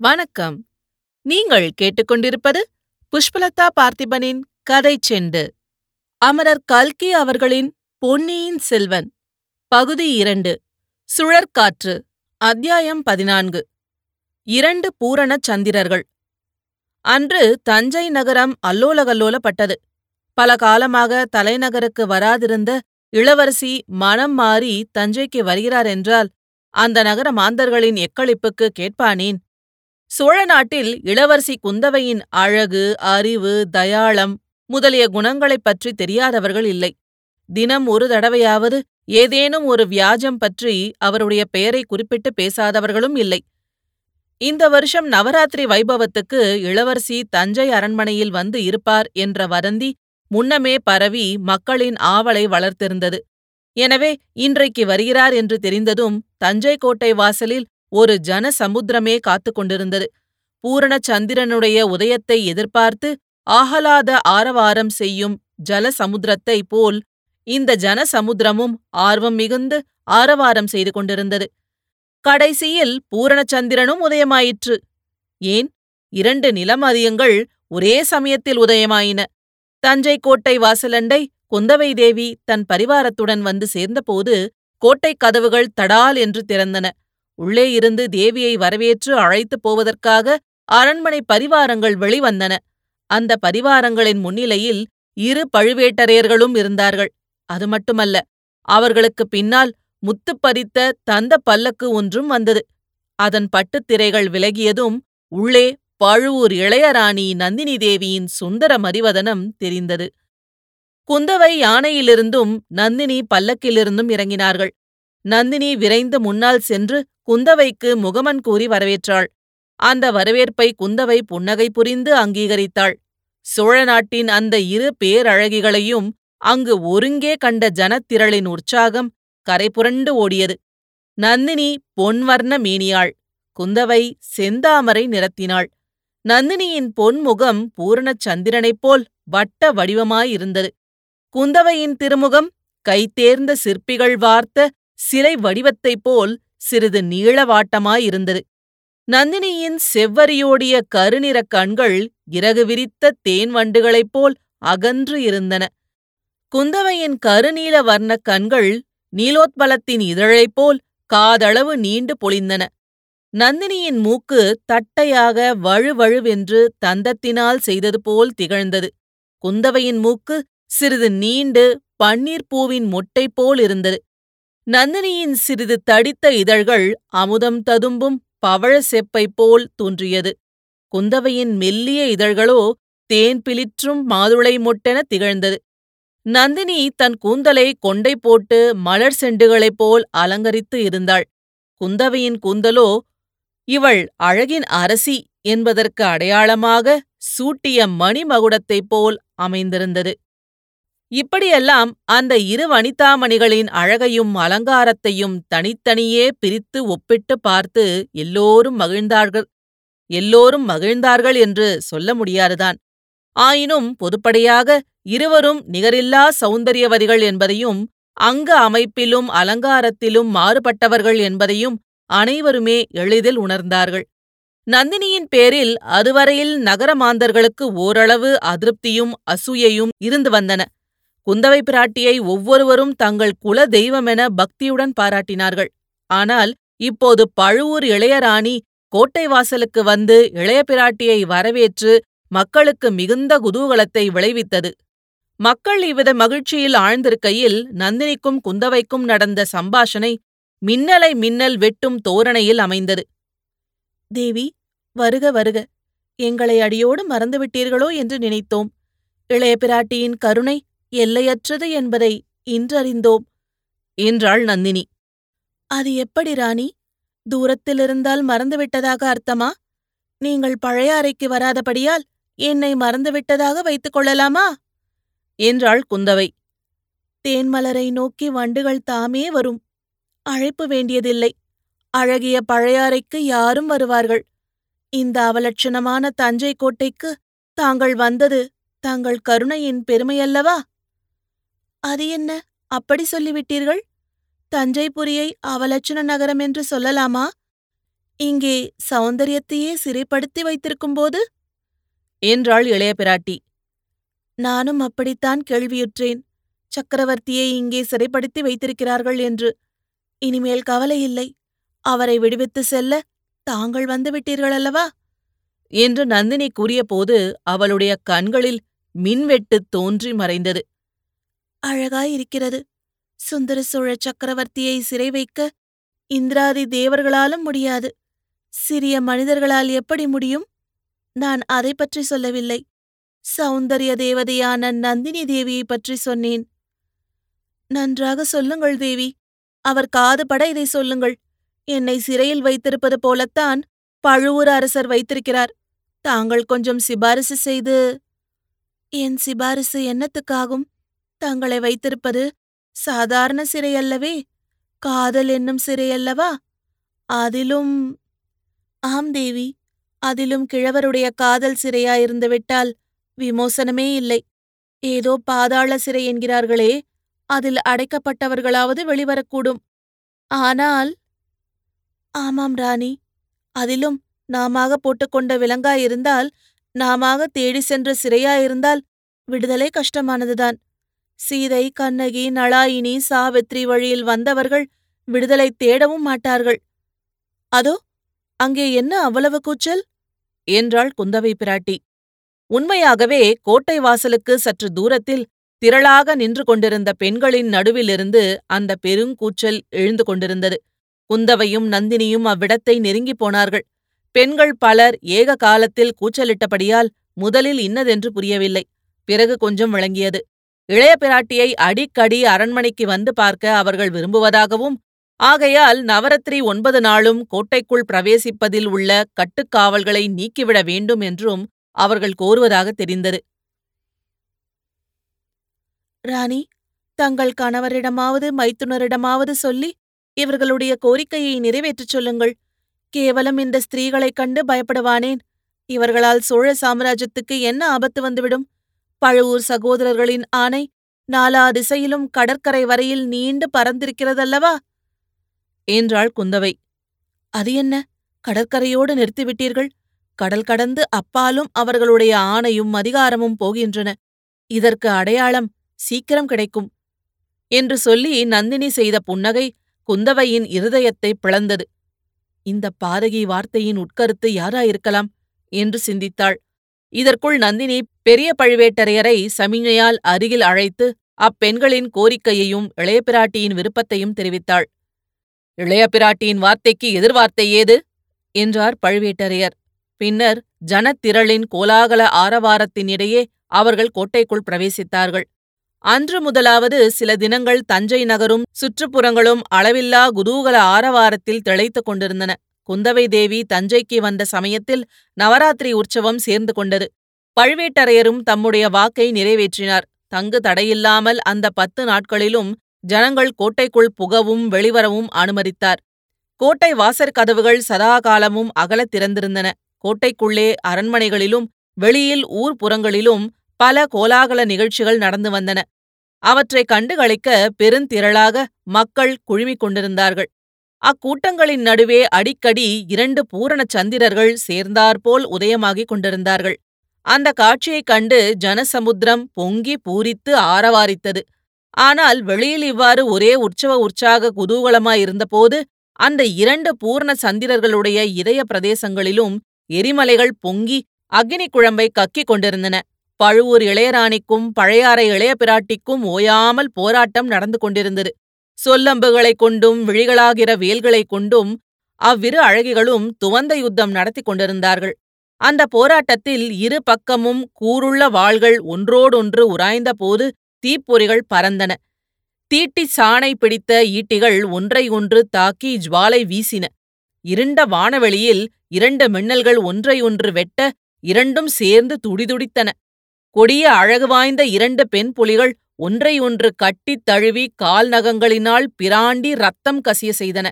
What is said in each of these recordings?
வணக்கம். நீங்கள் கேட்டுக்கொண்டிருப்பது புஷ்பலதா பார்த்திபனின் கதை செண்டு. அமரர் கல்கி அவர்களின் பொன்னியின் செல்வன். பகுதி இரண்டு. சுழற்காற்று. அத்தியாயம் பதினான்கு. இரண்டு பூரண சந்திரர்கள். அன்று தஞ்சை நகரம் அல்லோலகல்லோலப்பட்டது. பல காலமாக தலைநகருக்கு வராதிருந்த இளவரசி மனம் மாறி தஞ்சைக்கு வருகிறார் என்றால் அந்த நகர மாந்தர்களின் எக்களிப்புக்கு கேட்பானேன்? சோழ நாட்டில் இளவரசி குந்தவையின் அழகு அறிவு தயாளம் முதலிய குணங்களைப் பற்றி தெரியாதவர்கள் இல்லை. தினம் ஒரு தடவையாவது ஏதேனும் ஒரு வியாஜம் பற்றி அவருடைய பெயரை குறிப்பிட்டு பேசாதவர்களும் இல்லை. இந்த வருஷம் நவராத்திரி வைபவத்துக்கு இளவரசி தஞ்சை அரண்மனையில் வந்து இருப்பார் என்ற வதந்தி முன்னமே பரவி மக்களின் ஆவலை வளர்த்திருந்தது. எனவே இன்றைக்கு வருகிறார் என்று தெரிந்ததும் தஞ்சை கோட்டை வாசலில் ஒரு ஜன சமுத்திரமே காத்து கொண்டிருந்தது. பூரண சந்திரனுடைய உதயத்தை எதிர்பார்த்து ஆஹலாத ஆரவாரம் செய்யும் ஜல சமுத்திரத்தை போல் இந்த ஜன சமுத்திரமும் ஆர்வம் மிகுந்து ஆரவாரம் செய்து கொண்டிருந்தது. கடைசியில் பூரணச்சந்திரனும் உதயமாயிற்று. ஏன்? இரண்டு நிலமதியங்கள் ஒரே சமயத்தில் உதயமாயின. தஞ்சை கோட்டை வாசலண்டை குந்தவை தேவி தன் பரிவாரத்துடன் வந்து சேர்ந்தபோது கோட்டைக் கதவுகள் தடால் என்று திறந்தன. உள்ளே இருந்து தேவியை வரவேற்று அழைத்துப் போவதற்காக அரண்மனை பரிவாரங்கள் வெளிவந்தன. அந்த பரிவாரங்களின் முன்னிலையில் இரு பழுவேட்டரையர்களும் இருந்தார்கள். அது மட்டுமல்ல அவர்களுக்கு பின்னால் முத்துப்பறித்த தந்த பல்லக்கு ஒன்றும் வந்தது. அதன் பட்டுத் திரைகள் விலகியதும் உள்ளே பழுவூர் இளையராணி நந்தினி தேவியின் சுந்தர மரிவதனம் தெரிந்தது. குந்தவை யானையிலிருந்தும் நந்தினி பல்லக்கிலிருந்தும் இறங்கினார்கள். நந்தினி விரைந்து முன்னால் சென்று குந்தவைக்கு முகமன் கூறி வரவேற்றாள். அந்த வரவேற்பை குந்தவை புன்னகை புரிந்து அங்கீகரித்தாள். சோழ நாட்டின் அந்த இரு பேரழகிகளையும் அங்கு ஒருங்கே கண்ட ஜனத்திரளின் உற்சாகம் கரைபுரண்டு ஓடியது. நந்தினி பொன்வர்ண மேனியாள். குந்தவை செந்தாமரை நிறத்தினாள். நந்தினியின் பொன்முகம் பூரணச் சந்திரனைப் போல் வட்ட வடிவமாயிருந்தது. குந்தவையின் திருமுகம் கைத்தேர்ந்த சிற்பிகள் வார்த்த சிலை வடிவத்தைப் போல் சிறிது நீளவாட்டமாயிருந்தது. நந்தினியின் செவ்வரியோடிய கருநிறக் கண்கள் இறகு விரித்த தேன் வண்டுகளைப் போல் அகன்று இருந்தன. குந்தவையின் கருநீல வர்ணக் கண்கள் நீலோத்பலத்தின் இதழைப் போல் காதளவு நீண்டு பொழிந்தன. நந்தினியின் மூக்கு தட்டையாக வழுவழுவென்று தந்தத்தினால் செய்தது போல் திகழ்ந்தது. குந்தவையின் மூக்கு சிறிது நீண்டு பன்னீர் பூவின் மொட்டை போல் இருந்தது. நந்தினியின் சிறிது தடித்த இதழ்கள் அமுதம் ததும்பும் பவழ செப்பை போல் தோன்றியது. குந்தவையின் மெல்லிய இதழ்களோ தேன் பிளிற்றும் மாதுளை மொட்டென திகழ்ந்தது. நந்தினி தன் கூந்தலை கொண்டை போட்டு மலர் செண்டுகளைப் போல் அலங்கரித்து இருந்தாள். குந்தவையின் கூந்தலோ இவள் அழகின் அரசி என்பதற்கு அடையாளமாக சூட்டிய மணிமகுடத்தைப் போல் அமைந்திருந்தது. இப்படியெல்லாம் அந்த இரு வனிதாமணிகளின் அழகையும் அலங்காரத்தையும் தனித்தனியே பிரித்து ஒப்பிட்டு பார்த்து எல்லோரும் மகிழ்ந்தார்கள். எல்லோரும் மகிழ்ந்தார்கள் என்று சொல்ல முடியாதுதான். ஆயினும் பொதுப்படையாக இருவரும் நிகரில்லா சௌந்தரியவதிகள் என்பதையும் அங்க அமைப்பிலும் அலங்காரத்திலும் மாறுபட்டவர்கள் என்பதையும் அனைவருமே எளிதில் உணர்ந்தார்கள். நந்தினியின் பேரில் அதுவரையில் நகர மாந்தர்களுக்கு ஓரளவு அதிருப்தியும் அசூயையும் இருந்து வந்தன. குந்தவை பிராட்டியை ஒவ்வொருவரும் தங்கள் குல தெய்வமென பக்தியுடன் பாராட்டினார்கள். ஆனால் இப்போது பழுவூர் இளையராணி கோட்டை வாசலுக்கு வந்து இளைய பிராட்டியை வரவேற்று மக்களுக்கு மிகுந்த குதூகலத்தை விளைவித்தது. மக்கள் இவ்வித மகிழ்ச்சியில் ஆழ்ந்திருக்கையில் நந்தினிக்கும் குந்தவைக்கும் நடந்த சம்பாஷணை மின்னலை மின்னல் வெட்டும் தோரணையில் அமைந்தது. தேவி வருக வருக. எங்களை அடியோடு மறந்துவிட்டீர்களோ என்று நினைத்தோம். இளைய பிராட்டியின் கருணை எல்லையற்றது என்பதை இன்றறிந்தோம் என்றாள் நந்தினி. அது எப்படி ராணி? தூரத்திலிருந்தால் மறந்துவிட்டதாக அர்த்தமா? நீங்கள் பழைய அறைக்கு வராதபடியால் என்னை மறந்துவிட்டதாக வைத்துக் கொள்ளலாமா? என்றாள் குந்தவை. தேன்மலரை நோக்கி வண்டுகள் தாமே வரும். அழைப்பு வேண்டியதில்லை. அழகிய பழையாறைக்கு யாரும் வருவார்கள். இந்த அவலட்சணமான தஞ்சை கோட்டைக்கு தாங்கள் வந்தது தங்கள் கருணையின் பெருமையல்லவா? அது என்ன? அப்படி சொல்லிவிட்டீர்கள்? தஞ்சைபுரியை அவலட்சண நகரம் என்று சொல்லலாமா? இங்கே சௌந்தரியத்தையே சிறைப்படுத்தி வைத்திருக்கும்போது என்றாள் இளைய பிராட்டி. நானும் அப்படித்தான் கேள்வியுற்றேன். சக்கரவர்த்தியை இங்கே சிறைப்படுத்தி வைத்திருக்கிறார்கள் என்று. இனிமேல் கவலை இல்லை. அவரை விடுவித்து செல்ல தாங்கள் வந்துவிட்டீர்கள் அல்லவா என்று நந்தினி கூறியபோது அவளுடைய கண்களில் மின்வெட்டு தோன்றி மறைந்தது. அழகாயிருக்கிறது சுந்தர சோழ சக்கரவர்த்தியை சிறை வைக்க இந்திராதி தேவர்களாலும் முடியாது. சிறிய மனிதர்களால் எப்படி முடியும்? நான் அதை பற்றி சொல்லவில்லை. சௌந்தரிய தேவதையான நந்தினி தேவியை பற்றி சொன்னேன். நன்றாக சொல்லுங்கள் தேவி. அவர் காதுபட இதை சொல்லுங்கள். என்னை சிறையில் வைத்திருப்பது போலத்தான் பழுவூர் அரசர் வைத்திருக்கிறார். தாங்கள் கொஞ்சம் சிபாரிசு செய்து என் சிபாரிசு என்னத்துக்காகும்? தங்களை வைத்திருப்பது சாதாரண சிறை அல்லவே காதல் என்னும் சிறை அல்லவா அதிலும் ஆம் தேவி அதிலும் கிழவருடைய காதல் சிறையா இருந்துவிட்டால் விமோசனமே இல்லை. ஏதோ பாதாள சிறை என்கிறார்களே அதில் அடைக்கப்பட்டவர்களாவது வெளிவரக்கூடும். ஆனால் ஆமாம் ராணி அதிலும் நாமாக போட்டுக்கொண்ட விலங்காயிருந்தால் நாமாக தேடி சென்ற சிறையாயிருந்தால் விடுதலை கஷ்டமானதுதான். சீதை கண்ணகி நளாயினி சாவித்ரி வழியில் வந்தவர்கள் விடுதலை தேடவும் மாட்டார்கள். அதோ அங்கே என்ன அவ்வளவு கூச்சல்? என்றாள் குந்தவை பிராட்டி. உண்மையாகவே கோட்டை வாசலுக்கு சற்று தூரத்தில் திரளாக நின்று கொண்டிருந்த பெண்களின் நடுவிலிருந்து அந்த பெருங்கூச்சல் எழுந்து கொண்டிருந்தது. குந்தவையும் நந்தினியும் அவ்விடத்தை நெருங்கிப் போனார்கள். பெண்கள் பலர் ஏக காலத்தில் கூச்சலிட்டபடியால் முதலில் இன்னதென்று புரியவில்லை. பிறகு கொஞ்சம் விளங்கியது. இளைய பிராட்டியை அடிக்கடி அரண்மனைக்கு வந்து பார்க்க அவர்கள் விரும்புவதாகவும் ஆகையால் நவராத்திரி ஒன்பது நாளும் கோட்டைக்குள் பிரவேசிப்பதில் உள்ள கட்டுக்காவல்களை நீக்கிவிட வேண்டும் என்றும் அவர்கள் கோருவதாக தெரிந்தது. ராணி தங்கள் கணவரிடமாவது மைத்துனரிடமாவது சொல்லி இவர்களுடைய கோரிக்கையை நிறைவேற்றச் சொல்லுங்கள். கேவலம் இந்த ஸ்திரீகளைக் கண்டு பயப்படுவானேன். இவர்களால் சோழ சாம்ராஜ்யத்துக்கு என்ன ஆபத்து வந்துவிடும்? பழுவூர் சகோதரர்களின் ஆணை நாலா திசையிலும் கடற்கரை வரையில் நீண்டு பறந்திருக்கிறதல்லவா? என்றாள் குந்தவை. அது என்ன? கடற்கரையோடு நிறுத்திவிட்டீர்கள். கடல் கடந்து அப்பாலும் அவர்களுடைய ஆணையும் அதிகாரமும் போகின்றன. இதற்கு அடையாளம் சீக்கிரம் கிடைக்கும் என்று சொல்லி நந்தினி செய்த புன்னகை குந்தவையின் இருதயத்தை பிளந்தது. இந்த பாதகி வார்த்தையின் உட்கருத்து யாராயிருக்கலாம்? என்று சிந்தித்தாள். இதற்குள் நந்தினி பெரிய பழுவேட்டரையரை சமிஞையால் அருகில் அழைத்து அப்பெண்களின் கோரிக்கையையும் இளைய பிராட்டியின் விருப்பத்தையும் தெரிவித்தாள். இளைய பிராட்டியின் வார்த்தைக்கு எதிர்வார்த்தை ஏது? என்றார் பழுவேட்டரையர். பின்னர் ஜனத்திரளின் கோலாகல ஆரவாரத்தின் இடையே அவர்கள் கோட்டைக்குள் பிரவேசித்தார்கள். அன்று முதலாவது சில தினங்கள் தஞ்சை நகரும் சுற்றுப்புறங்களும் அளவில்லா குதூகல ஆரவாரத்தில் திளைத்துக் கொண்டிருந்தன. குந்தவை தேவி தஞ்சைக்கு வந்த சமயத்தில் நவராத்திரி உற்சவம் சேர்ந்து கொண்டது. பழுவேட்டரையரும் தம்முடைய வாக்கை நிறைவேற்றினார். தங்கு தடையில்லாமல் அந்த பத்து நாட்களிலும் ஜனங்கள் கோட்டைக்குள் புகவும் வெளிவரவும் அனுமதித்தார். கோட்டை வாசற்கதவுகள் சதாகாலமும் அகலத் திறந்திருந்தன. கோட்டைக்குள்ளே அரண்மனைகளிலும் வெளியில் ஊர்ப்புறங்களிலும் பல கோலாகல நிகழ்ச்சிகள் நடந்து வந்தன. அவற்றைக் கண்டுகளிக்க பெருந்திரளாக மக்கள் குழுமிக் கொண்டிருந்தார்கள். அக்கூட்டங்களின் நடுவே அடிக்கடி இரண்டு பூரண சந்திரர்கள் சேர்ந்தாற்போல் உதயமாகிக் கொண்டிருந்தார்கள். அந்த காட்சியைக் கண்டு ஜனசமுத்திரம் பொங்கி பூரித்து ஆரவாரித்தது. ஆனால் வெளியில் இவ்வாறு ஒரே உற்சவ உற்சாக குதூகலமாயிருந்தபோது அந்த இரண்டு பூர்ண சந்திரர்களுடைய இதய பிரதேசங்களிலும் எரிமலைகள் பொங்கி அக்னி குழம்பை கக்கிக் கொண்டிருந்தன. பழுவூர் இளையராணிக்கும் பழையாறை இளைய பிராட்டிக்கும் ஓயாமல் போராட்டம் நடந்து கொண்டிருந்தது. சொல்லம்புகளைக் கொண்டும் விழிகளாகிற வேல்களைக் கொண்டும் அவ்விரு அழகிகளும் துவந்த யுத்தம் நடத்தி கொண்டிருந்தார்கள். அந்த போராட்டத்தில் இரு பக்கமும் கூருள்ள வாள்கள் ஒன்றோடொன்று உராய்ந்தபோது தீப்பொறிகள் பறந்தன. தீட்டி சாணை பிடித்த ஈட்டிகள் ஒன்றை ஒன்று தாக்கி ஜுவாலை வீசின. இருண்ட வானவெளியில் இரண்டு மின்னல்கள் ஒன்றை ஒன்று வெட்ட இரண்டும் சேர்ந்து துடிதுடித்தன. கொடிய அழகு வாய்ந்த இரண்டு பெண் புலிகள் ஒன்றை ஒன்று கட்டித் தழுவி கால் நகங்களினால் பிராண்டி ரத்தம் கசிய செய்தன.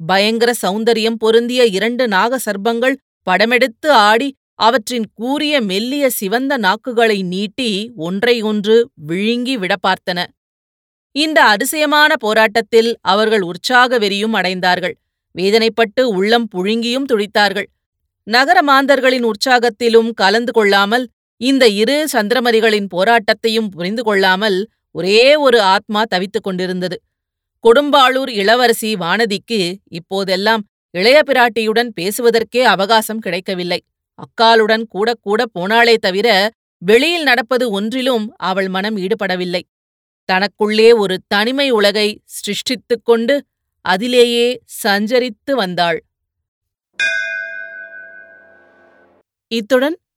பயங்கர சௌந்தரியம் பொருந்திய இரண்டு நாக சர்ப்பங்கள் படமெடுத்து ஆடி அவற்றின் கூரிய மெல்லிய சிவந்த நாக்குகளை நீட்டி ஒன்றை ஒன்று விழுங்கி விட பார்த்தன இந்த அதிசயமான போராட்டத்தில் அவர்கள் உற்சாக வெறியும் அடைந்தார்கள். வேதனைப்பட்டு உள்ளம் புழுங்கியும் துடித்தார்கள். நகர மாந்தர்களின் உற்சாகத்திலும் கலந்து கொள்ளாமல் இந்த இரு சந்திரமதிகளின் போராட்டத்தையும் புரிந்து கொள்ளாமல் ஒரே ஒரு ஆத்மா தவித்துக் கொண்டிருந்தது. கொடும்பாளூர் இளவரசி வானதிக்கு இப்போதெல்லாம் இளைய பிராட்டியுடன் பேசுவதற்கே அவகாசம் கிடைக்கவில்லை. அக்காளுடன் கூட கூட போனாளே தவிர வெளியில் நடப்பது ஒன்றிலும் அவள் மனம் ஈடுபடவில்லை. தனக்குள்ளே ஒரு தனிமை உலகை சிருஷ்டித்துக் கொண்டு அதிலேயே சஞ்சரித்து வந்தாள். இத்துடன்